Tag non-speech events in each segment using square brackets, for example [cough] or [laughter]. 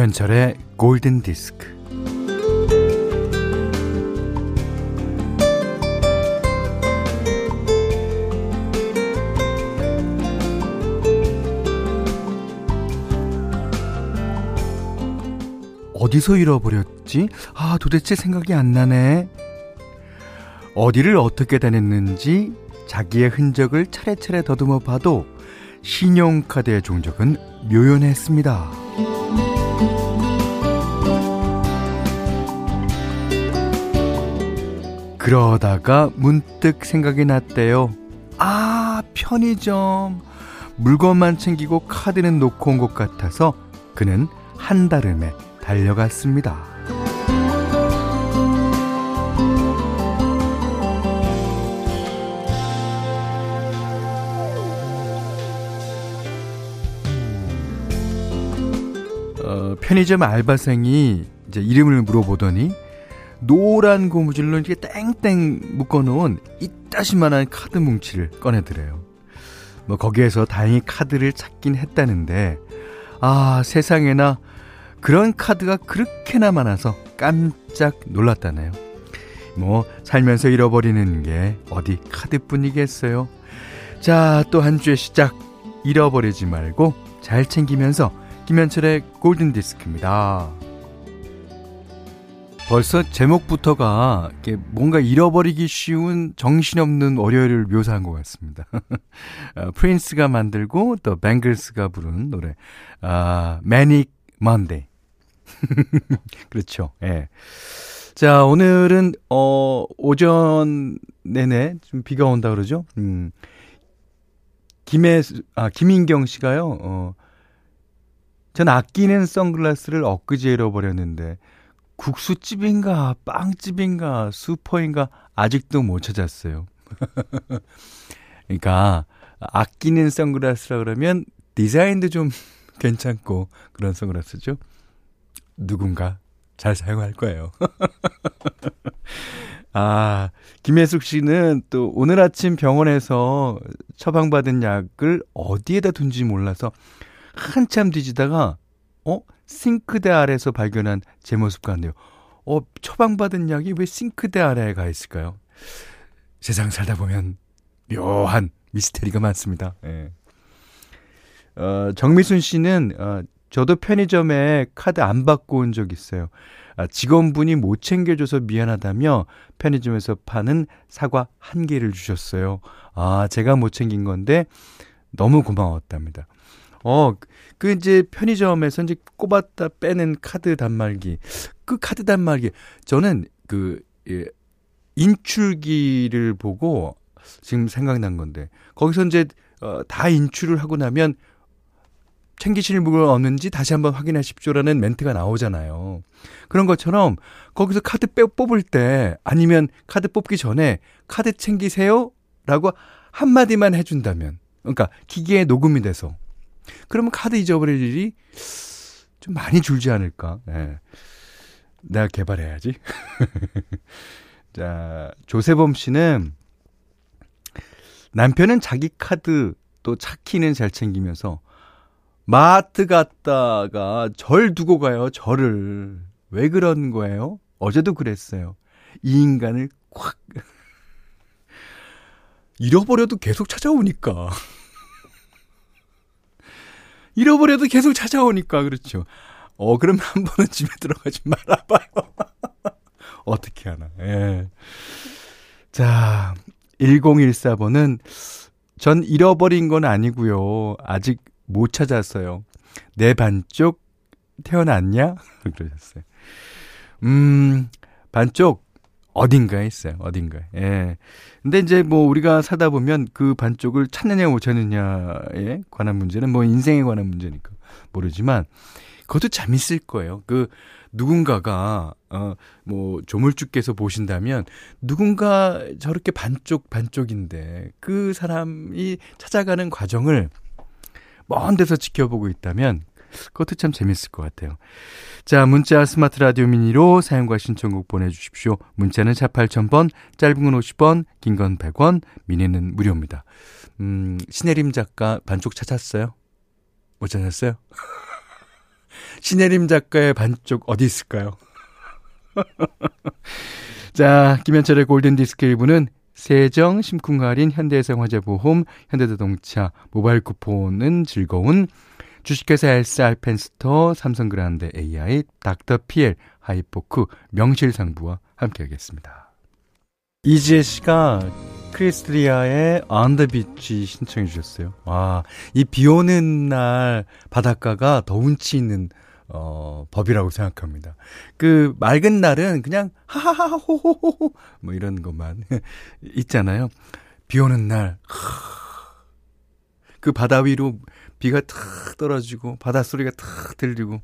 김현철의 골든 디스크. 어디서 잃어버렸지? 아, 도대체 생각이 안 나네. 어디를 어떻게 다녔는지 자기의 흔적을 차례차례 더듬어 봐도 신용카드의 종적은 묘연했습니다. 그러다가 문득 생각이 났대요. 아, 편의점. 물건만 챙기고 카드는 놓고 온 것 같아서 그는 한달음에 달려갔습니다. 어, 편의점 알바생이 이제 이름을 물어보더니 노란 고무줄로 이렇게 땡땡 묶어놓은 이따시만한 카드 뭉치를 꺼내드래요. 뭐 거기에서 다행히 카드를 찾긴 했다는데 아 세상에나 그런 카드가 그렇게나 많아서 깜짝 놀랐다네요. 뭐 살면서 잃어버리는 게 어디 카드뿐이겠어요. 자, 또 한 주의 시작 잃어버리지 말고 잘 챙기면서 김현철의 골든 디스크입니다. 벌써 제목부터가 뭔가 잃어버리기 쉬운 정신없는 월요일을 묘사한 것 같습니다. 어, [laughs] 프린스가 만들고 또 뱅글스가 부른 노래 아, Manic Monday [laughs] 그렇죠. 예. 자, 오늘은, 어, 오전 내내 좀 비가 온다 그러죠? 음. 김혜, 아, 김인경 씨가요, 어, 전 아끼는 선글라스를 엊그제 잃어버렸는데, 국수집인가, 빵집인가, 수퍼인가, 아직도 못 찾았어요. [laughs] 그러니까, 아끼는 선글라스라 그러면 디자인도 좀 [laughs] 괜찮고, 그런 선글라스죠. 누군가 잘 사용할 거예요. [laughs] 아, 김혜숙 씨는 또 오늘 아침 병원에서 처방받은 약을 어디에다 둔지 몰라서 한참 뒤지다가, 어? 싱크대 아래에서 발견한 제 모습 같네요. 어, 처방받은 약이 왜 싱크대 아래에 가 있을까요? 세상 살다 보면 묘한 미스테리가 많습니다. 예. 어, 정미순 씨는, 어, 저도 편의점에 카드 안 받고 온 적 있어요. 아, 직원분이 못 챙겨줘서 미안하다며 편의점에서 파는 사과 한 개를 주셨어요. 아, 제가 못 챙긴 건데 너무 고마웠답니다. 어, 그 이제 편의점에서 이제 꼽았다 빼는 카드 단말기. 그 카드 단말기. 저는 그, 예, 인출기를 보고 지금 생각난 건데, 거기서 이제, 어, 다 인출을 하고 나면 챙기실 물건 없는지 다시 한번 확인하십시오라는 멘트가 나오잖아요. 그런 것처럼 거기서 카드 빼 뽑을 때 아니면 카드 뽑기 전에 카드 챙기세요 라고 한마디만 해준다면 그러니까 기계에 녹음이 돼서 그러면 카드 잊어버릴 일이 좀 많이 줄지 않을까. 네. 내가 개발해야지. [laughs] 자, 조세범 씨는 남편은 자기 카드 또 차키는 잘 챙기면서 마트 갔다가 절 두고 가요, 절을. 왜 그런 거예요? 어제도 그랬어요. 이 인간을 콱. [laughs] 잃어버려도 계속 찾아오니까. 잃어버려도 계속 찾아오니까, 그렇죠. 어, 그럼 [laughs] 한 번은 집에 들어가지 말아봐요. [laughs] 어떻게 하나, 예. 자, 1014번은 전 잃어버린 건 아니고요. 아직 못 찾았어요. 내 반쪽 태어났냐? [laughs] 그러셨어요. 음, 반쪽 어딘가에 있어요. 어딘가에. 예. 근데 이제 뭐 우리가 사다 보면 그 반쪽을 찾느냐 못 찾느냐에 관한 문제는 뭐 인생에 관한 문제니까 모르지만 그것도 재밌을 거예요. 그 누군가가 어뭐 조물주께서 보신다면 누군가 저렇게 반쪽 반쪽인데 그 사람이 찾아가는 과정을 먼 데서 지켜보고 있다면 그것도 참 재밌을 것 같아요. 자, 문자 스마트 라디오 미니로 사용과 신청곡 보내주십시오. 문자는 샵 8000번, 짧은 건 50원, 긴 건 100원, 미니는 무료입니다. 음, 신혜림 작가 반쪽 찾았어요? 못 찾았어요? [laughs] 신혜림 작가의 반쪽 어디 있을까요? [laughs] 자, 김현철의 골든디스크 1부는 세정, 심쿵 할인, 현대해상 화재보험, 현대자동차, 모바일 쿠폰은 즐거운 주식회사 엘스 알펜스터, 삼성그라운드 AI, 닥터피엘, 하이포크, 명실상부와 함께하겠습니다. 이지혜 씨가 크리스 리아의 On the Beach 신청해 주셨어요. 와, 이 비 오는 날 바닷가가 더 운치 있는 어, 법이라고 생각합니다. 그 맑은 날은 그냥 하하하 호호호호 뭐 이런 것만 [laughs] 있잖아요. 비 오는 날. 그 바다 위로 비가 탁 떨어지고 바닷소리가 탁 들리고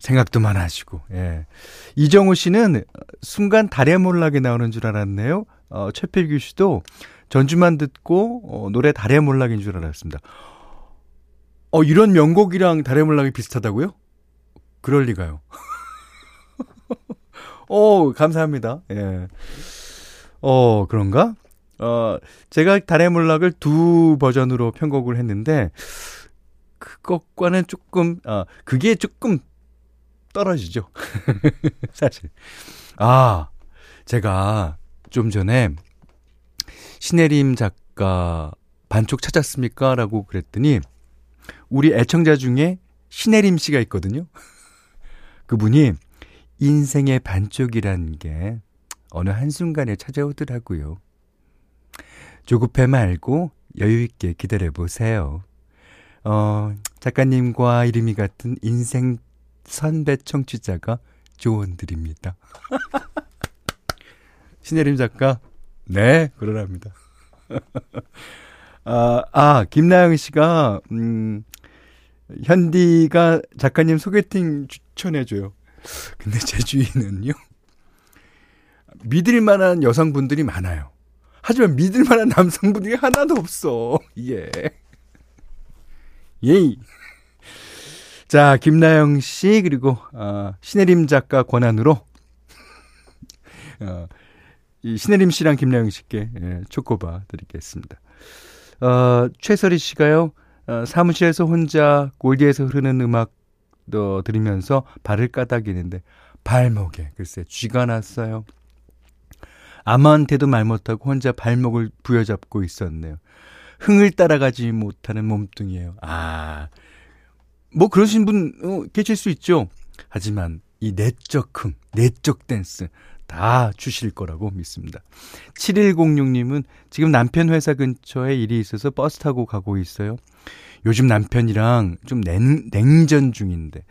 생각도 많아지고 예. 이정우 씨는 순간 달의 몰락에 나오는 줄 알았네요. 어, 최필규 씨도 전주만 듣고 어, 노래 달의 몰락인 줄 알았습니다. 어, 이런 명곡이랑 달의 몰락이 비슷하다고요? 그럴 리가요. [laughs] 어, 감사합니다. 예. 어, 그런가? 어, 제가 달의 몰락을 두 버전으로 편곡을 했는데, 그것과는 조금, 아, 그게 조금 떨어지죠. [laughs] 사실. 아, 제가 좀 전에 신혜림 작가 반쪽 찾았습니까? 라고 그랬더니, 우리 애청자 중에 신혜림 씨가 있거든요. [laughs] 그분이 인생의 반쪽이란 게 어느 한순간에 찾아오더라고요. 조급해 말고 여유있게 기다려보세요. 어, 작가님과 이름이 같은 인생 선배 청취자가 조언 드립니다. [laughs] 신혜림 작가, 네, 그러랍니다. [laughs] 아, 아, 김나영 씨가, 음, 현디가 작가님 소개팅 추천해줘요. 근데 제 주위는요, 믿을 만한 여성분들이 많아요. 하지만 믿을 만한 남성분들이 하나도 없어. [laughs] 예. 예이. 자, 김나영 씨, 그리고, 어, 신혜림 작가 권한으로, 어, 이 신혜림 씨랑 김나영 씨께, 예, 초코바 드리겠습니다. 어, 최설희 씨가요, 어, 사무실에서 혼자 골디에서 흐르는 음악 어, 들으면서 발을 까닥이는데 발목에 글쎄 쥐가 났어요. 아무한테도 말 못하고 혼자 발목을 부여잡고 있었네요. 흥을 따라가지 못하는 몸뚱이에요. 아, 뭐 그러신 분 어, 계실 수 있죠. 하지만 이 내적 흥, 내적 댄스 다 주실 거라고 믿습니다. 7106님은 지금 남편 회사 근처에 일이 있어서 버스 타고 가고 있어요. 요즘 남편이랑 좀 냉, 냉전 중인데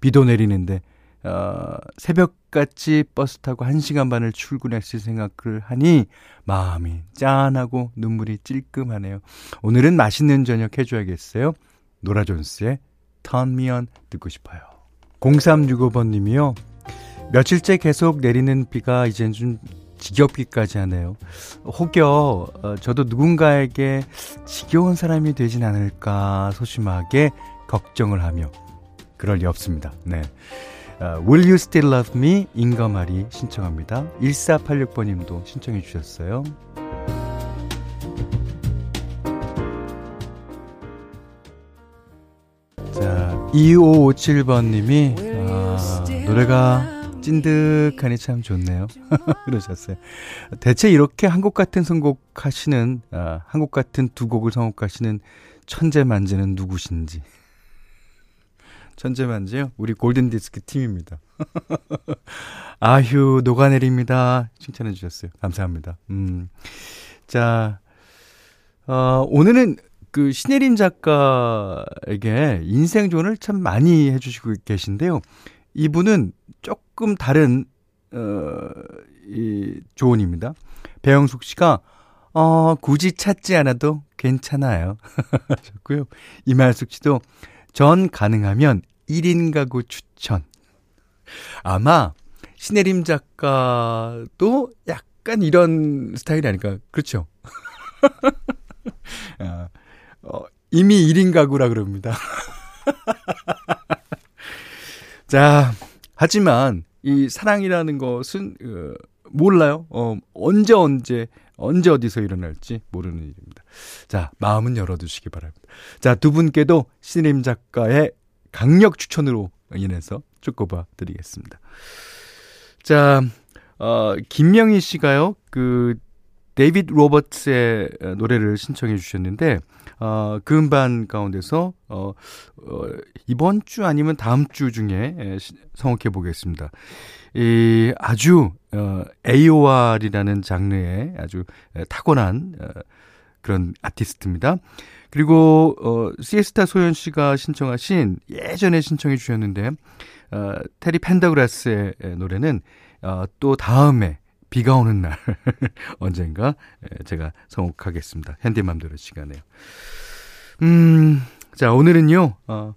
비도 내리는데 어, 새벽같이 버스 타고 1시간 반을 출근했을 생각을 하니 마음이 짠하고 눈물이 찔끔하네요. 오늘은 맛있는 저녁 해줘야겠어요. 노라 존스의 Turn Me On 듣고 싶어요. 0365번 님이요. 며칠째 계속 내리는 비가 이젠 좀 지겹기까지 하네요. 혹여 어, 저도 누군가에게 지겨운 사람이 되진 않을까 소심하게 걱정을 하며 그럴 리 없습니다. 네. 어, Will You Still Love Me? 인거말이 신청합니다. 1486번님도 신청해 주셨어요. 자, 2557번님이 아, 노래가 찐득하니 참 좋네요. [laughs] 그러셨어요. 대체 이렇게 한곡 같은 선곡 하시는, 아, 한곡 같은 두 곡을 선곡하시는 천재 만재는 누구신지. 천재 만재요? 우리 골든디스크 팀입니다. [laughs] 아휴, 녹아내립니다. 칭찬해 주셨어요. 감사합니다. 음. 자, 어, 오늘은 그 신혜림 작가에게 인생 조언을 참 많이 해주시고 계신데요. 이분은 조금 다른 어, 이 조언입니다. 배영숙 씨가 어, 굳이 찾지 않아도 괜찮아요. [laughs] 좋고요. 이말숙 씨도 전 가능하면 1인 가구 추천. 아마 신혜림 작가도 약간 이런 스타일이 아닐까. 그렇죠. 어, [laughs] 어, 이미 1인 가구라 그럽니다. [laughs] 자, 하지만 이 사랑이라는 것은 어, 몰라요. 어, 언제 언제 언제 어디서 일어날지 모르는 일입니다. 자, 마음은 열어두시기 바랍니다. 자, 두 분께도 신임 작가의 강력 추천으로 인해서 쭉 꼽아 드리겠습니다. 자, 어, 김명희 씨가요, 그, 데이빗 로버츠의 노래를 신청해 주셨는데, 어, 그 음반 가운데서, 어, 어, 이번 주 아니면 다음 주 중에 성혹해 보겠습니다. 이, 아주, 어, AOR이라는 장르의 아주 타고난, 어, 그런 아티스트입니다. 그리고, 어, 시에스타 소연 씨가 신청하신, 예전에 신청해 주셨는데, 어, 테리 펜더그라스의 노래는, 어, 또 다음에, 비가 오는 날 [laughs] 언젠가 제가 성곡하겠습니다. 현대맘대로 시간에요. 음, 자 오늘은요. 어,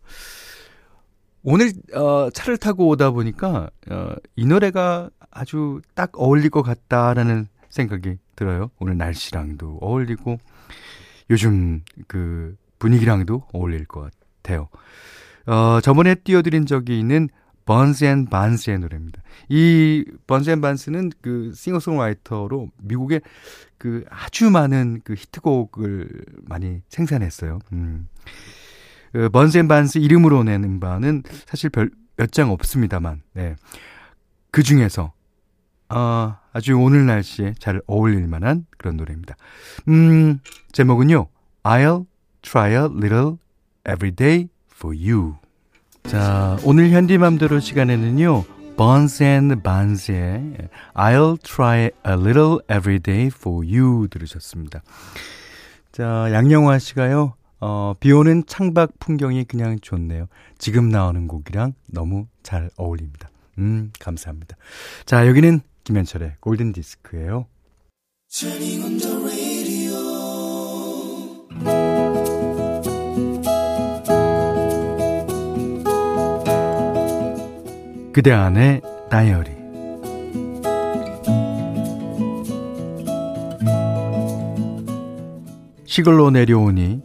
오늘 어, 차를 타고 오다 보니까 어, 이 노래가 아주 딱 어울릴 것 같다라는 생각이 들어요. 오늘 날씨랑도 어울리고 요즘 그 분위기랑도 어울릴 것 같아요. 어, 저번에 띄워드린 적이 있는 번스 앤 반스의 노래입니다. 이 번스 앤 반스는 그 싱어송라이터로 미국의 그 아주 많은 그 히트곡을 많이 생산했어요. 음. 그 번스 앤 반스 이름으로 낸 음반은 사실 별 몇 장 없습니다만, 네. 그 중에서 아, 아주 오늘 날씨에 잘 어울릴 만한 그런 노래입니다. 음, 제목은요. I'll try a little every day for you. 자, 오늘 현디맘대로 시간에는요. Buns and Buns의 I'll try a little every day for you 들으셨습니다. 자, 양영화 씨가요. 어, 비 오는 창밖 풍경이 그냥 좋네요. 지금 나오는 곡이랑 너무 잘 어울립니다. 음, 감사합니다. 자, 여기는 김현철의 골든 디스크예요. 그대 안의 다이어리 시골로 내려오니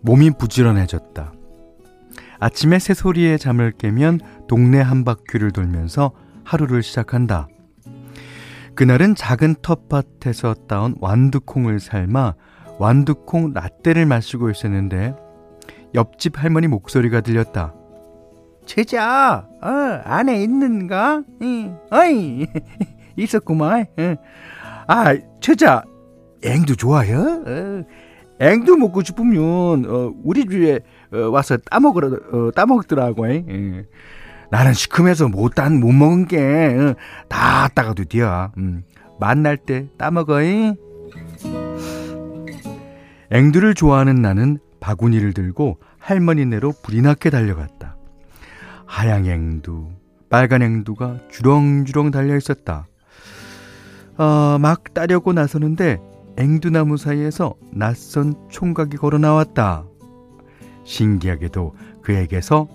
몸이 부지런해졌다. 아침에 새소리에 잠을 깨면 동네 한 바퀴를 돌면서 하루를 시작한다. 그날은 작은 텃밭에서 따온 완두콩을 삶아 완두콩 라떼를 마시고 있었는데 옆집 할머니 목소리가 들렸다. 제자, 어, 안에 있는가? 응, 어이, [laughs] 있었구만. 응. 아, 제자, 앵두 좋아요? 어, 앵두 먹고 싶으면, 어, 우리 집에 어, 와서 따먹으라, 어, 따먹더라고. 응. 나는 시큼해서 못, 딴, 못 먹은 게, 어, 다 따가도 돼야. 음. 만날 때 따먹어. 잉? 앵두를 좋아하는 나는 바구니를 들고 할머니네로 나게 달려갔다. 하양 앵두, 빨간 앵두가 주렁주렁 달려 있었다. 어, 막 따려고 나서는데 앵두나무 사이에서 낯선 총각이 걸어 나왔다. 신기하게도 그에게서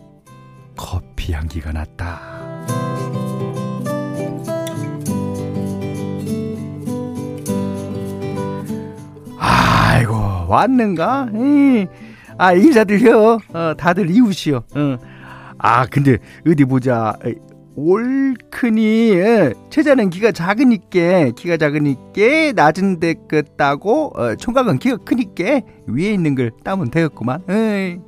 커피 향기가 났다. 아이고 왔는가? 에이, 아 인사드려. 어, 다들 이웃이요. 어. 아 근데 어디 보자. 올크니 최자는 키가 작으니까 키가 작으니까 낮은 데 끄다고 어, 총각은 키가 크니까 위에 있는 걸 따면 되겠구만. 에이.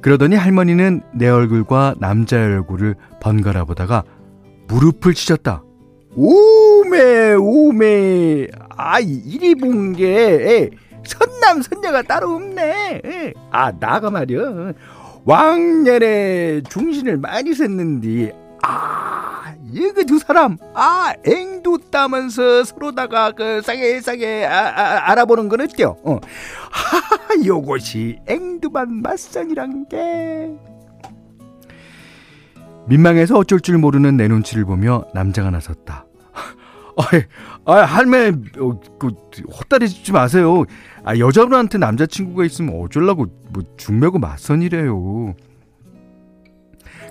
그러더니 할머니는 내 얼굴과 남자의 얼굴을 번갈아 보다가 무릎을 치셨다. 오메 오메. 아 이리 본 게 선남 선녀가 따로 없네. 아 나가 말이야 왕년에 중신을 많이 샜는디 아 이거 두 사람 아 앵두 따면서 서로다가 그 싸게 싸게 아, 아, 알아보는 건 어때요? 어. 하 요것이 앵두만 맞상이란 게 민망해서 어쩔 줄 모르는 내 눈치를 보며 남자가 나섰다. 아, 할매, 어, 그, 헛다리 짓지 마세요. 아, 여자분한테 남자친구가 있으면 어쩌려고, 뭐, 중매고 맞선이래요.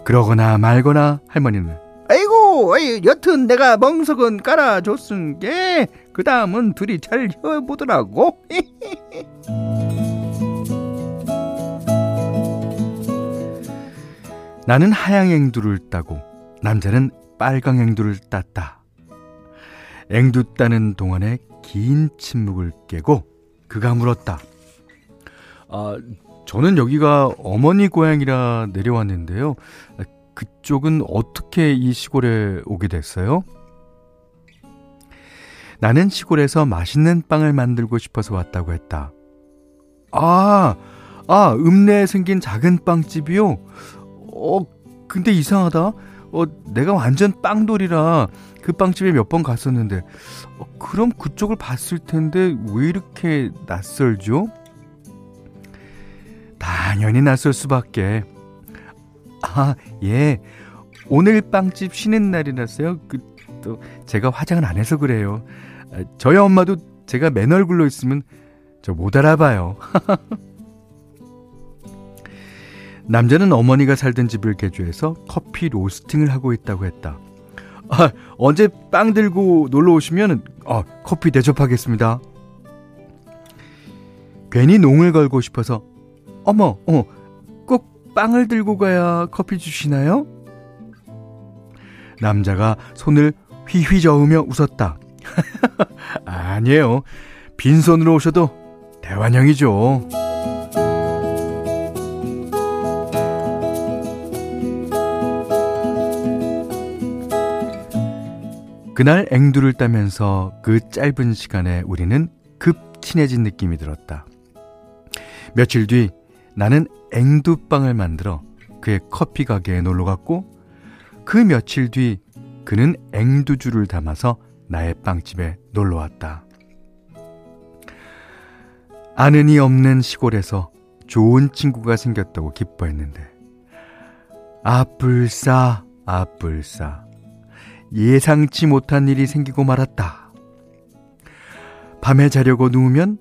그러거나 말거나 할머니는, 아이고, 아이, 여튼 내가 멍석은 깔아줬은 게, 그 다음은 둘이 잘 해보더라고. [laughs] 나는 하양 앵두를 따고, 남자는 빨강 앵두를 땄다. 앵두 따는 동안에 긴 침묵을 깨고 그가 물었다. 아, 저는 여기가 어머니 고향이라 내려왔는데요. 그쪽은 어떻게 이 시골에 오게 됐어요? 나는 시골에서 맛있는 빵을 만들고 싶어서 왔다고 했다. 아, 아, 읍내에 생긴 작은 빵집이요? 어, 근데 이상하다. 어, 내가 완전 빵돌이라 그 빵집에 몇 번 갔었는데, 어, 그럼 그쪽을 봤을 텐데 왜 이렇게 낯설죠? 당연히 낯설 수밖에. 아, 예. 오늘 빵집 쉬는 날이라서요. 그, 또, 제가 화장을 안 해서 그래요. 아, 저희 엄마도 제가 맨 얼굴로 있으면 저 못 알아봐요. [laughs] 남자는 어머니가 살던 집을 개조해서 커피 로스팅을 하고 있다고 했다. 아, 언제 빵 들고 놀러 오시면 아, 커피 대접하겠습니다. 괜히 농을 걸고 싶어서 어머, 어, 꼭 빵을 들고 가야 커피 주시나요? 남자가 손을 휘휘 저으며 웃었다. [laughs] 아니에요. 빈손으로 오셔도 대환영이죠. 그날 앵두를 따면서 그 짧은 시간에 우리는 급 친해진 느낌이 들었다. 며칠 뒤 나는 앵두빵을 만들어 그의 커피 가게에 놀러 갔고 그 며칠 뒤 그는 앵두주를 담아서 나의 빵집에 놀러 왔다. 아는 이 없는 시골에서 좋은 친구가 생겼다고 기뻐했는데 아뿔싸 아뿔싸 예상치 못한 일이 생기고 말았다. 밤에 자려고 누우면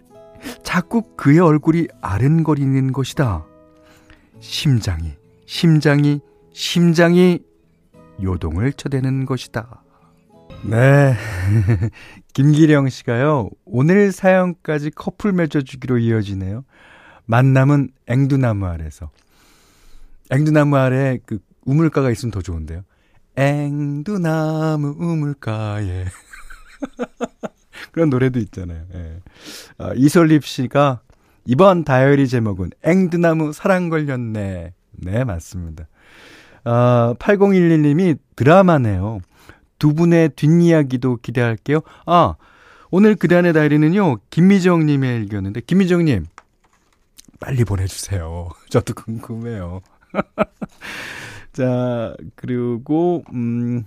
자꾸 그의 얼굴이 아른거리는 것이다. 심장이, 심장이, 심장이 요동을 쳐대는 것이다. 네. [laughs] 김기령 씨가요, 오늘 사연까지 커플 맺어주기로 이어지네요. 만남은 앵두나무 아래서. 앵두나무 아래 그 우물가가 있으면 더 좋은데요. 앵두나무 우물가에. 그런 노래도 있잖아요. 예. 어, 이솔립 씨가 이번 다이어리 제목은 앵두나무 사랑 걸렸네. 네, 맞습니다. 어, 8011님이 드라마네요. 두 분의 뒷이야기도 기대할게요. 아, 오늘 그단의 다이리는요, 김미정님의 일기였는데, 김미정님, 빨리 보내주세요. [laughs] 저도 궁금해요. [laughs] 자, 그리고, 음,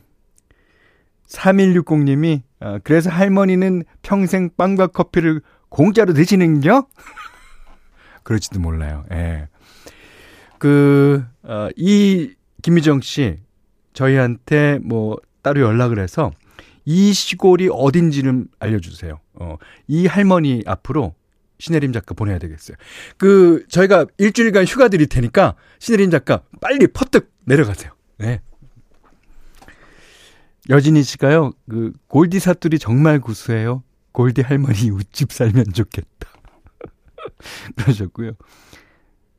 3160님이, 아, 그래서 할머니는 평생 빵과 커피를 공짜로 드시는겨? [laughs] 그럴지도 몰라요. 예. 그, 어, 이, 김미정 씨, 저희한테 뭐, 따로 연락을 해서, 이 시골이 어딘지는 알려주세요. 어, 이 할머니 앞으로 신혜림 작가 보내야 되겠어요. 그, 저희가 일주일간 휴가 드릴 테니까, 신혜림 작가 빨리 퍼뜩 내려가세요. 네. 여진이 씨가요, 그, 골디 사투리 정말 구수해요. 골디 할머니 우집 살면 좋겠다. [laughs] 그러셨고요.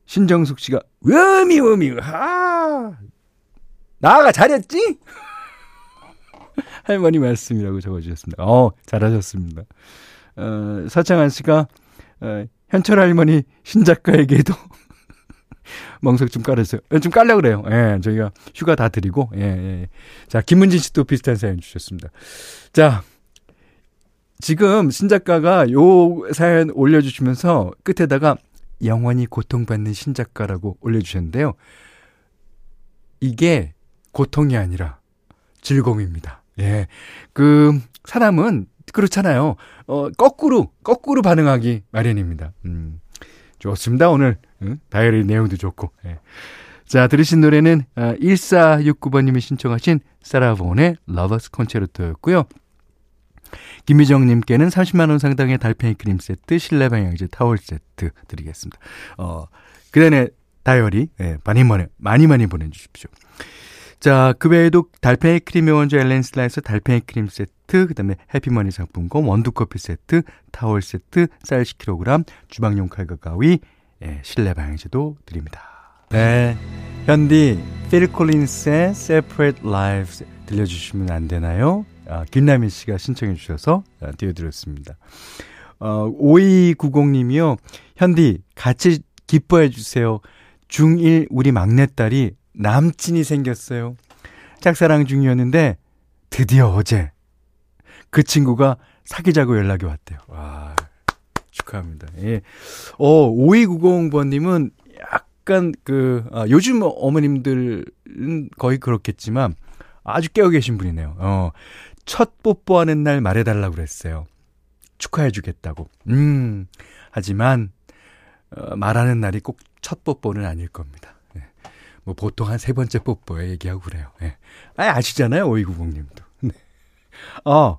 신정숙 씨가, 으미, 으미, 아! 나가 잘했지? [laughs] 할머니 말씀이라고 적어주셨습니다. 어, 잘하셨습니다. 어, 서창한 씨가, 어, 현철 할머니 신작가에게도 [laughs] 멍석 좀. 어, 좀 깔려 그래요. 예, 저희가 휴가 다 드리고, 예, 예. 자, 김문진 씨도 비슷한 사연 주셨습니다. 자, 지금 신작가가 요 사연 올려주시면서 끝에다가 영원히 고통받는 신작가라고 올려주셨는데요. 이게 고통이 아니라 즐거움입니다. 예. 그, 사람은 그렇잖아요. 어, 거꾸로, 거꾸로 반응하기 마련입니다. 음, 좋습니다. 오늘, 응? 다이어리 내용도 좋고. 예. 자, 들으신 노래는 어, 1469번님이 신청하신 사라본의 Lover's Concerto였고요. 김미정님께는 30만원 상당의 달팽이 크림 세트, 실내 방향제 타월 세트 드리겠습니다. 어, 그 다음에 다이어리, 예, 많이 많이, 많이 많이 보내주십시오. 자, 그 외에도 달팽이 크림의 원조 엘렌실라에서 달팽이 크림 세트, 그 다음에 해피머니 상품권, 원두커피 세트, 타월 세트, 쌀 10kg, 주방용 칼과 가위, 예, 실내 방향제도 드립니다. 네. 현디, 필 콜린스의 Separate Lives 들려주시면 안 되나요? 아, 김남희 씨가 신청해 주셔서 아, 띄워드렸습니다. 어, 5290님이요. 현디, 같이 기뻐해 주세요. 중1 우리 막내딸이 남친이 생겼어요. 짝사랑 중이었는데 드디어 어제 그 친구가 사귀자고 연락이 왔대요. 와, 축하합니다. 예. 어, 5290번님은 약간 그, 아, 요즘 어머님들은 거의 그렇겠지만 아주 깨어 계신 분이네요. 어, 첫 뽀뽀하는 날 말해달라고 그랬어요. 축하해주겠다고. 음, 하지만, 어, 말하는 날이 꼭 첫 뽀뽀는 아닐 겁니다. 예. 뭐 보통 한 세 번째 뽀뽀에 얘기하고 그래요. 예. 아, 아시잖아요, 5290님도. [laughs] 네. 어,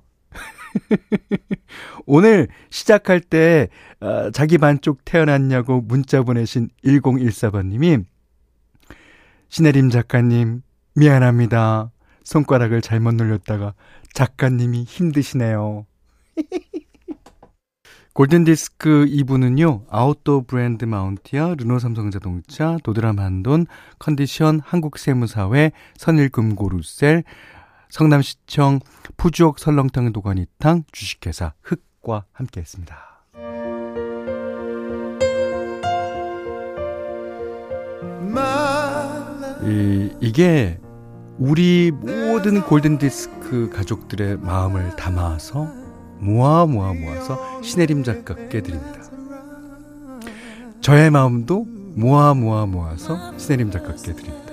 [laughs] 오늘 시작할 때 어, 자기 반쪽 태어났냐고 문자 보내신 1014번님이 신혜림 작가님 미안합니다. 손가락을 잘못 눌렸다가 작가님이 힘드시네요. [laughs] 골든디스크 2부는요, 아웃도어 브랜드 마운티아, 르노 삼성자동차, 도드람 한돈, 컨디션 한국세무사회, 선일금고루셀, 성남시청 푸주옥 설렁탕 도가니탕 주식회사 흑과 함께했습니다. 이, 이게 우리 모든 골든디스크 가족들의 마음을 담아서 모아 모아 모아서 신혜림 작가께 드립니다. 저의 마음도 모아 모아 모아서 신혜림 작가께 드립니다.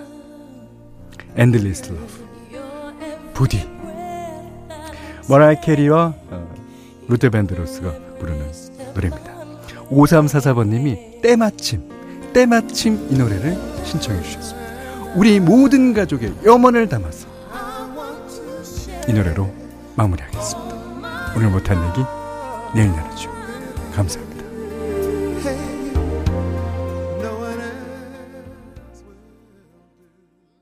Endless Love 부디 머라이 캐리와 어, 루더 밴드로스가 부르는 노래입니다. 5344번님이 때마침 때마침 이 노래를 신청해 주셨습니다. 우리 모든 가족의 염원을 담아서 이 노래로 마무리하겠습니다. 오늘 못한 얘기 내일 나누죠. 감사합니다.